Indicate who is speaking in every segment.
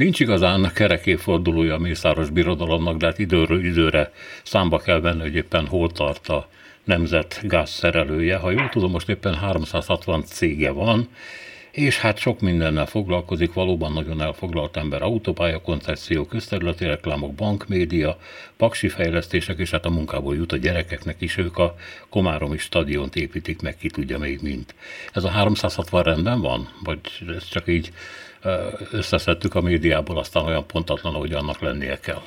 Speaker 1: Nincs igazán kerekéfordulója a Mészáros Birodalomnak, de hát időről időre számba kell venni, hogy éppen hol tart a nemzet gázszerelője. Ha jól tudom, most éppen 360 cége van, és hát sok mindennel foglalkozik, valóban nagyon elfoglalt ember, autópálya, koncepció, közterületi reklámok, bankmédia, paksi fejlesztések, és hát a munkából jut a gyerekeknek is, ők a Komáromi stadiont építik meg, ki tudja még mint. Ez a 360 rendben van? Vagy ez csak így összeszedtük a médiából, aztán olyan pontatlan, hogy annak lennie kell?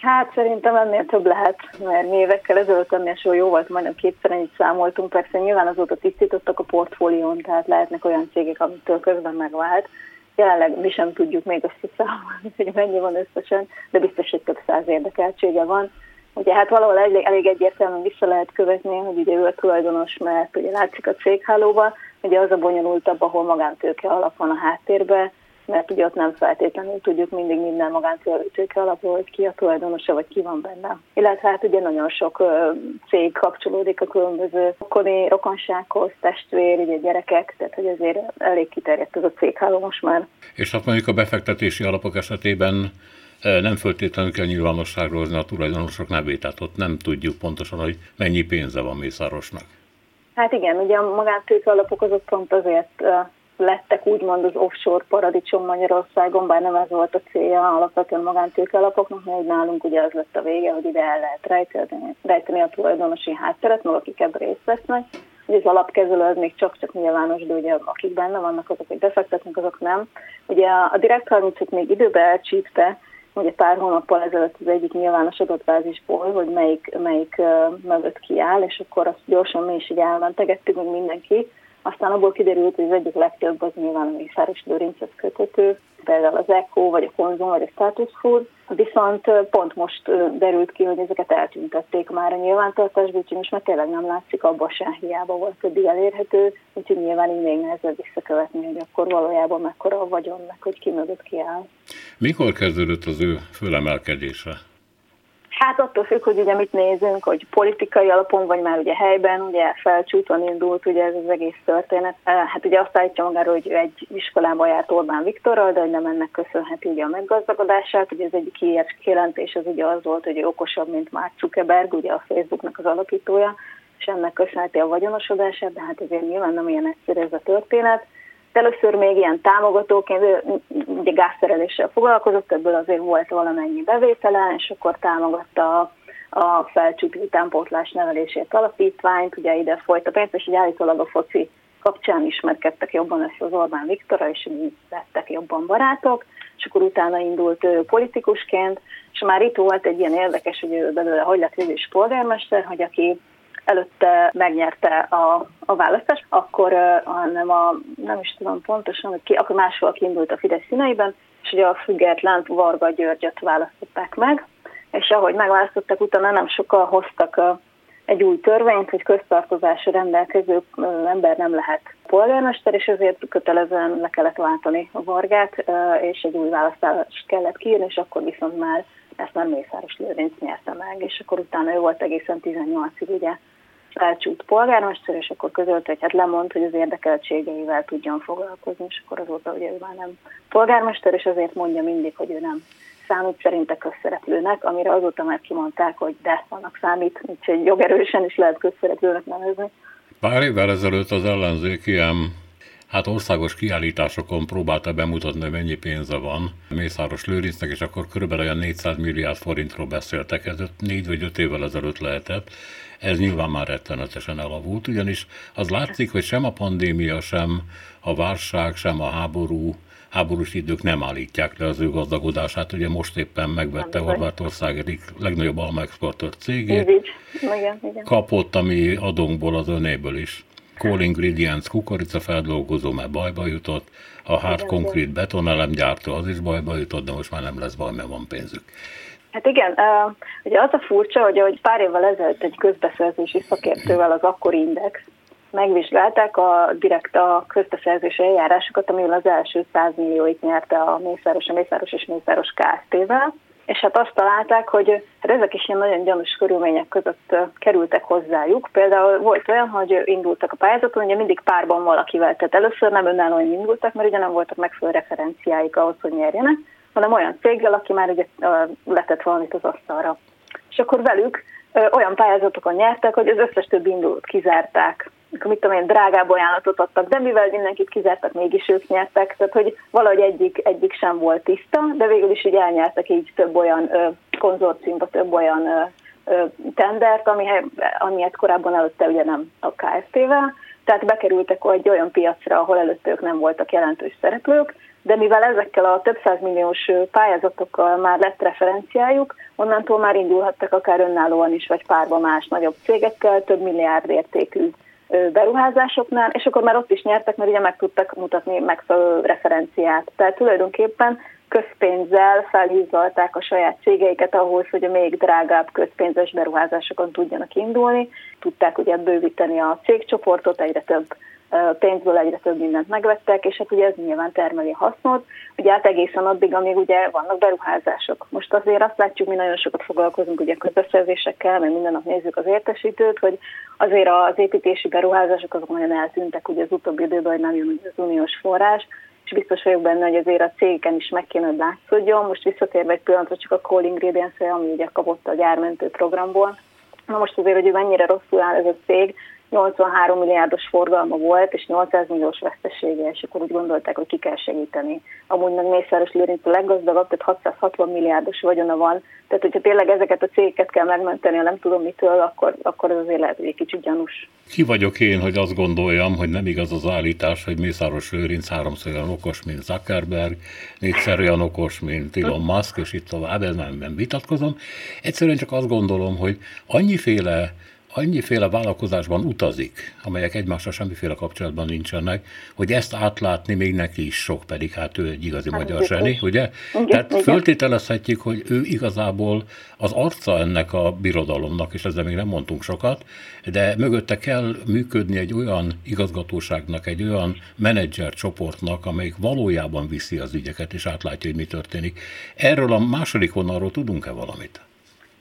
Speaker 2: Hát szerintem ennél több lehet, mert mi évekkel ezelőtt ennél so jó volt, majdnem kétszer ennyit számoltunk, persze nyilván azóta tisztítottak a portfólión, tehát lehetnek olyan cégek, amitől közben megvált. Jelenleg mi sem tudjuk még azt számolni, hogy mennyi van összesen, de biztos, hogy több száz érdekeltsége van. Ugye hát valahol elég, elég egyértelműen vissza lehet követni, hogy ugye ő a tulajdonos, mert ugye látszik a céghálóba, ugye az a bonyolultabb, ahol magántőke alap van a háttérben, mert ugye ott nem feltétlenül tudjuk mindig minden magántőke alapról, hogy ki a tulajdonosa, vagy ki van benne. Illetve hát ugye nagyon sok cég kapcsolódik a különböző koni rokonsághoz, testvér, ugye gyerekek, tehát hogy azért elég kiterjedt ez a cégháló most már.
Speaker 1: És hát mondjuk a befektetési alapok esetében nem föltétlenül kell nyilvánosságra hozni a tulajdonosok nevét, tehát ott nem tudjuk pontosan, hogy mennyi pénze van Mészárosnak.
Speaker 2: Hát igen, ugye a magántőke alapok azok pont azért lettek úgymond az offshore paradicsom Magyarországon, bár nem ez volt a célja alapvetően magántőke alapoknak, mert nálunk ugye az lett a vége, hogy ide el lehet rejteni, rejteni a tulajdonosi hátteret, meg akik ebben részt vesznek. Ugye az alapkezelő az még csak-csak nyilvános, de ugye akik benne vannak, azok, hogy befektetnek, azok nem. Ugye a Direct 35 még időbe elcsípte, ugye pár hónappal ezelőtt az egyik nyilvános adatbázisból, hogy melyik, melyik uh, mögött kiáll, és akkor azt gyorsan mi is így elmentegettük, hogy mindenki, aztán abból kiderült, hogy az egyik legtöbb az nyilván a Mészáros Lőrinchez köthető, például az ECO, vagy a Konzum, vagy a Status Food, viszont pont most derült ki, hogy ezeket eltüntették már a nyilvántartásból, úgyhogy most már tényleg nem látszik, abban sem hiába volt többi elérhető, úgyhogy nyilván így még nehezebb visszakövetni, hogy akkor valójában mekkora a vagyonnak, hogy ki mögött kiáll.
Speaker 1: Mikor kezdődött az ő fölemelkedése?
Speaker 2: Hát attól függ, hogy ugye mit nézünk, hogy politikai alapon, vagy már ugye helyben, ugye felcsúton indult ugye ez az egész történet. Hát ugye azt állítja magáról, hogy egy iskolába járt Orbán Viktorral, de hogy nem ennek köszönheti ugye a meggazdagodását. Ugye az egyik kijelentés az ugye az volt, hogy ő okosabb, mint Mark Zuckerberg, ugye a Facebooknak az alapítója, és ennek köszönheti a vagyonosodását, de hát azért nyilván nem ilyen egyszerű ez a történet. Először még ilyen támogatóként, ugye gázszereléssel foglalkozott, ebből azért volt valamennyi bevétele, és akkor támogatta a, a felcsúti utánpótlás nevelését alapítványt, ugye ide folyt a pénzt, és így állítólag a foci kapcsán ismerkedtek jobban össze az Orbán Viktora, és így lettek jobban barátok, és akkor utána indult ő politikusként, és már itt volt egy ilyen érdekes, hogy ő belőle hogy lett polgármester, hogy aki előtte megnyerte a, a választást, akkor uh, nem, a, nem is tudom pontosan, hogy ki, akkor máshol kiindult a Fidesz színeiben, és ugye a független Varga Györgyöt választották meg, és ahogy megválasztottak, utána nem sokkal hoztak egy új törvényt, hogy köztartozásra rendelkező ember nem lehet polgármester, és ezért kötelezően le kellett váltani a Vargát, és egy új választást kellett kiírni, és akkor viszont már ezt már Mészáros Lőrinc nyerte meg, és akkor utána ő volt egészen 18-ig ugye felcsút polgármester, és akkor közölt, hogy hát lemond, hogy az érdekeltségeivel tudjon foglalkozni, és akkor azóta ugye ő már nem polgármester, és azért mondja mindig, hogy ő nem számít szerinte közszereplőnek, amire azóta már kimondták, hogy de, annak számít, úgyhogy jogerősen is lehet közszereplőnek nevezni.
Speaker 1: Pár évvel ezelőtt az ellenzék ilyen hát országos kiállításokon próbálta bemutatni, hogy mennyi pénze van Mészáros Lőrincnek, és akkor körülbelül olyan 400 milliárd forintról beszéltek, ez négy vagy öt évvel ezelőtt lehetett. Ez nyilván már rettenetesen elavult, ugyanis az látszik, hogy sem a pandémia, sem a válság, sem a háború, háborús idők nem állítják le az ő gazdagodását. Ugye most éppen megvette Horvátország egyik legnagyobb almaexportőr cégét. Kapott a mi adónkból az önéből is. Core Ingredients kukoricafeldolgozó, mert bajba jutott, a Hard Concrete betonelemgyártó az is bajba jutott, de most már nem lesz baj, mert van pénzük.
Speaker 2: Hát igen, ugye az a furcsa, hogy, hogy pár évvel ezelőtt egy közbeszerzési szakértővel az akkori Index megvizsgálták a direkt a közbeszerzési eljárásokat, amivel az első 100 millióit nyerte a Mészáros, a Mészáros és Mészáros Kft-vel, és hát azt találták, hogy hát ezek is ilyen nagyon gyanús körülmények között kerültek hozzájuk. Például volt olyan, hogy indultak a pályázaton, ugye mindig párban valakivel, tehát először nem önállóan indultak, mert ugye nem voltak megfelelő referenciáik ahhoz, hogy nyerjenek, hanem olyan céggel, aki már ugye letett valamit az asztalra. És akkor velük olyan pályázatokon nyertek, hogy az összes többi indulót kizárták. Mit tudom én, drágább ajánlatot adtak, de mivel mindenkit kizártak, mégis ők nyertek, tehát hogy valahogy egyik, egyik sem volt tiszta, de végül is így elnyertek így több olyan ö, konzorciumba, több olyan ö, ö, tendert, ami, amilyet korábban előtte ugye nem a KFT-vel, tehát bekerültek egy olyan piacra, ahol előtte ők nem voltak jelentős szereplők, de mivel ezekkel a több milliós pályázatokkal már lett referenciájuk, onnantól már indulhattak akár önállóan is, vagy párba más nagyobb cégekkel, több milliárd értékű beruházásoknál, és akkor már ott is nyertek, mert ugye meg tudtak mutatni megfelelő referenciát. Tehát tulajdonképpen közpénzzel felhízolták a saját cégeiket ahhoz, hogy a még drágább közpénzes beruházásokon tudjanak indulni. Tudták ugye bővíteni a cégcsoportot, egyre több pénzből egyre több mindent megvettek, és hát ugye ez nyilván termeli hasznot, ugye hát egészen addig, amíg ugye vannak beruházások. Most azért azt látjuk, mi nagyon sokat foglalkozunk ugye közbeszerzésekkel, mert minden nap nézzük az értesítőt, hogy azért az építési beruházások azok nagyon eltűntek ugye az utóbbi időben, hogy nem jön az uniós forrás, és biztos vagyok benne, hogy azért a cégeken is meg kéne, hogy látszódjon. Most visszatérve egy pillanatra csak a Call ingredients ami ugye kapott a gyármentő programból. Na most azért, hogy mennyire rosszul áll ez a cég, 83 milliárdos forgalma volt, és 800 milliós vesztesége, és akkor úgy gondolták, hogy ki kell segíteni. Amúgy meg Mészáros Lőrinc a leggazdagabb, tehát 660 milliárdos vagyona van, tehát hogyha tényleg ezeket a cégeket kell megmenteni, ha nem tudom mitől, akkor, akkor ez azért lehet, hogy egy kicsit gyanús.
Speaker 1: Ki vagyok én, hogy azt gondoljam, hogy nem igaz az állítás, hogy Mészáros Lőrinc háromszor olyan okos, mint Zuckerberg, négyszer olyan okos, mint Elon Musk, és itt tovább, ez nem, nem vitatkozom. Egyszerűen csak azt gondolom, hogy annyiféle annyiféle vállalkozásban utazik, amelyek egymással semmiféle kapcsolatban nincsenek, hogy ezt átlátni még neki is sok, pedig hát ő egy igazi hát, magyar zseni, ugye? Igen, Tehát igen. föltételezhetjük, hogy ő igazából az arca ennek a birodalomnak, és ezzel még nem mondtunk sokat, de mögötte kell működni egy olyan igazgatóságnak, egy olyan menedzser csoportnak, amelyik valójában viszi az ügyeket, és átlátja, hogy mi történik. Erről a második vonalról tudunk-e valamit?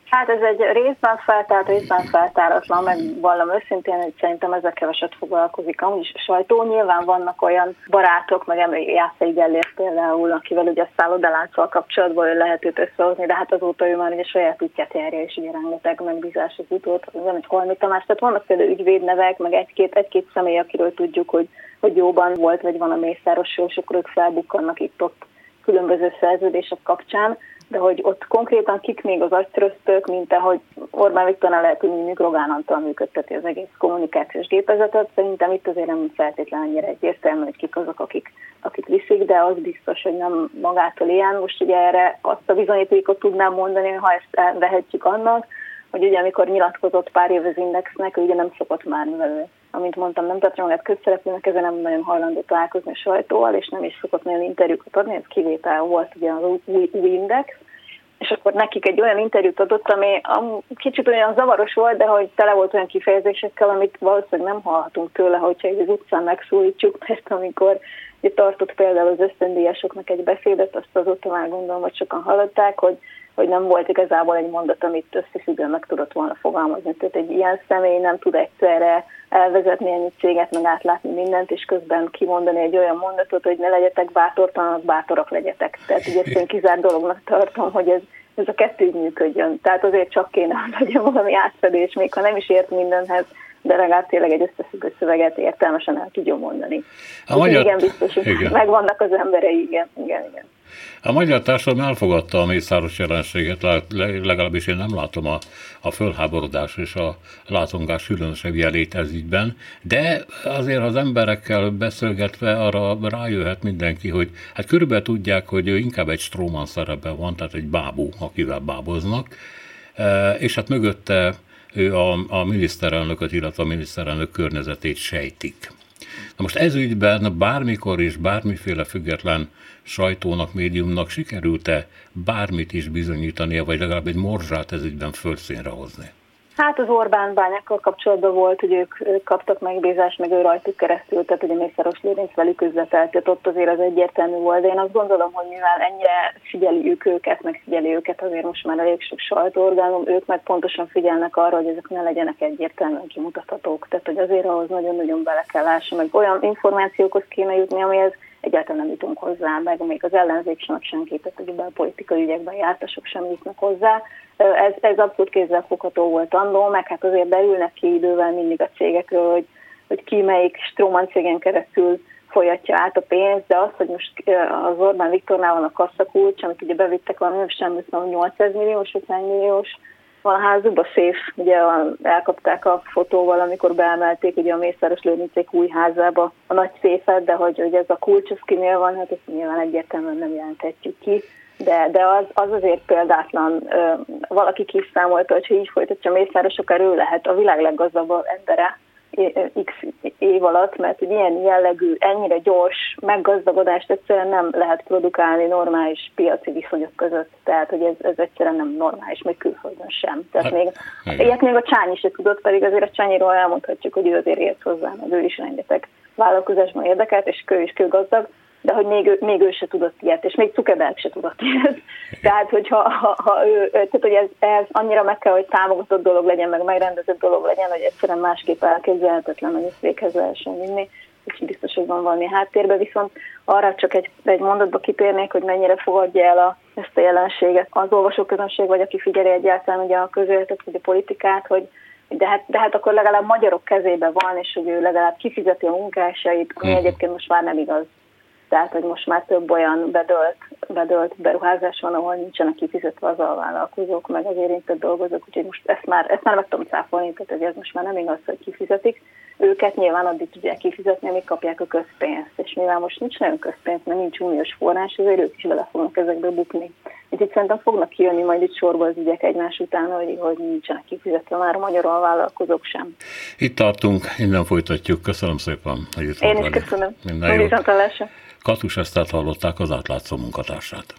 Speaker 2: Hát ez egy részben feltárt, részben feltáratlan, meg vallam őszintén, hogy szerintem ezzel keveset foglalkozik. Amúgy sajtó nyilván vannak olyan barátok, meg Jászai Gellért például, akivel ugye a szállodalánccal kapcsolatban lehet őt összehozni, de hát azóta ő már ugye saját útját járja, és ugye rengeteg megbízás az utót, nem egy Holmi Tamás, tehát vannak például ügyvédnevek, meg egy-két, egy-két személy, akiről tudjuk, hogy, hogy jóban volt, vagy van a Mészáros és akkor ők felbukkannak itt-ott különböző szerződések kapcsán de hogy ott konkrétan kik még az agytröztök, mint ahogy Orbán Viktornál lehet, hogy mondjuk Rogán Antal működteti az egész kommunikációs gépezetet, szerintem itt azért nem feltétlenül annyira egyértelmű, hogy kik azok, akik, akik viszik, de az biztos, hogy nem magától ilyen. Most ugye erre azt a bizonyítékot tudnám mondani, ha ezt vehetjük annak, hogy ugye amikor nyilatkozott pár év az Indexnek, ugye nem szokott már, mivel amint mondtam, nem tartja magát közszereplőnek, ezzel nem nagyon hajlandó találkozni a sajtóval, és nem is szokott nagyon interjúkat adni, ez kivétel volt ugye az új, új Index, és akkor nekik egy olyan interjút adott, ami kicsit olyan zavaros volt, de hogy tele volt olyan kifejezésekkel, amit valószínűleg nem hallhatunk tőle, hogyha egy az utcán megszólítjuk, mert amikor tartott például az ösztöndíjasoknak egy beszédet, azt azóta már gondolom, hogy sokan hallották, hogy hogy nem volt igazából egy mondat, amit összefüggően meg tudott volna fogalmazni. Tehát egy ilyen személy nem tud egyszerre elvezetni ennyi céget, meg átlátni mindent, és közben kimondani egy olyan mondatot, hogy ne legyetek bátortalanak, bátorak legyetek. Tehát ugye ezt én kizárt dolognak tartom, hogy ez, ez a kettő működjön. Tehát azért csak kéne, hogy legyen valami átfedés, még ha nem is ért mindenhez, de legalább tényleg egy összefüggő szöveget értelmesen el tudjon mondani. A magyar... Igen, biztos, hogy igen. megvannak az emberei, igen, igen, igen.
Speaker 1: A magyar társadalom elfogadta a mészáros jelenséget, legalábbis én nem látom a, a fölháborodás és a látongás különösebb jelét ez ügyben, de azért az emberekkel beszélgetve arra rájöhet mindenki, hogy hát körülbelül tudják, hogy ő inkább egy stróman szerepben van, tehát egy bábú, akivel báboznak, e, és hát mögötte ő a, a miniszterelnököt, illetve a miniszterelnök környezetét sejtik. Na most ez ügyben bármikor és bármiféle független sajtónak, médiumnak sikerült-e bármit is bizonyítania, vagy legalább egy morzsát ez ügyben fölszínre hozni?
Speaker 2: Hát az Orbán bányákkal kapcsolatban volt, hogy ők, ők kaptak megbízást, meg ő rajtuk keresztül, tehát ugye Mészáros Lőrinc velük üzletelt, tehát ott azért az egyértelmű volt, de én azt gondolom, hogy mivel ennyire figyeljük őket, meg figyeli őket azért most már elég sok sajtóorgánum, ők meg pontosan figyelnek arra, hogy ezek ne legyenek egyértelműen kimutathatók. Tehát, hogy azért ahhoz nagyon-nagyon bele kell lásni, meg olyan információkhoz kéne jutni, amihez egyáltalán nem jutunk hozzá, meg még az ellenzék sem senkit, tehát hogy a politikai ügyekben jártasok sem jutnak hozzá. Ez, ez abszolút kézzelfogható volt annó, meg hát azért belülnek ki idővel mindig a cégekről, hogy, hogy ki melyik Stroman cégen keresztül folyatja át a pénzt, de az, hogy most az Orbán Viktornál van a kasszakulcs, amit ugye bevittek valami, sem 800 milliós, 50 milliós, van a házukban szép, ugye elkapták a fotóval, amikor beemelték ugye a Mészáros Lőrincék új házába. A nagy széfet, de hogy, hogy ez a kulcs, az kinél van, hát ezt nyilván egyértelműen nem jelenthetjük ki. De, de az, az azért példátlan, valaki kiszámolta, hogy így folytatja Mészáros, akár ő lehet a világ leggazdagabb embere, x év alatt, mert egy ilyen jellegű, ennyire gyors meggazdagodást egyszerűen nem lehet produkálni normális piaci viszonyok között. Tehát, hogy ez, ez egyszerűen nem normális, még külföldön sem. Tehát hát, még, ilyet még a Csányi se tudott, pedig azért a Csányiról elmondhatjuk, hogy ő azért ért hozzá, mert ő is rengeteg vállalkozásban érdekelt, és kő is kőgazdag, de hogy még, még ő se tudott ilyet, és még Zuckerberg se tudott ilyet. Tehát, hogyha ha, ha ő, tehát, hogy ez, ez annyira meg kell, hogy támogatott dolog legyen, meg megrendezett dolog legyen, hogy egyszerűen másképp elképzelhetetlen, hogy ezt véghez lehessen vinni és biztos, hogy van valami háttérben, viszont arra csak egy, egy mondatba kitérnék, hogy mennyire fogadja el a, ezt a jelenséget az olvasóközönség, vagy aki figyeli egyáltalán ugye a közéletet, vagy a politikát, hogy de hát, de hát akkor legalább magyarok kezébe van, és hogy ő legalább kifizeti a munkásait, ami mhm. egyébként most már nem igaz. Tehát, hogy most már több olyan bedölt, bedölt beruházás van, ahol nincsenek kifizetve az alvállalkozók, meg az érintett dolgozók, úgyhogy most ezt már, ezt már meg tudom cáfolni, tehát hogy ez most már nem igaz, hogy kifizetik. Őket nyilván addig tudják kifizetni, amíg kapják a közpénzt, és mivel most nincs nagyon közpénz, mert nincs uniós forrás, ezért ők is bele fognak ezekbe bukni. Úgyhogy szerintem fognak kijönni majd itt sorba az ügyek egymás után, hogy, hogy nincsenek kifizetve már a magyar alvállalkozók sem.
Speaker 1: Itt tartunk, innen folytatjuk. Köszönöm szépen,
Speaker 2: hogy itt Én is köszönöm.
Speaker 1: Minden jót. Katus Esztert hallották az átlátszó munkatársát.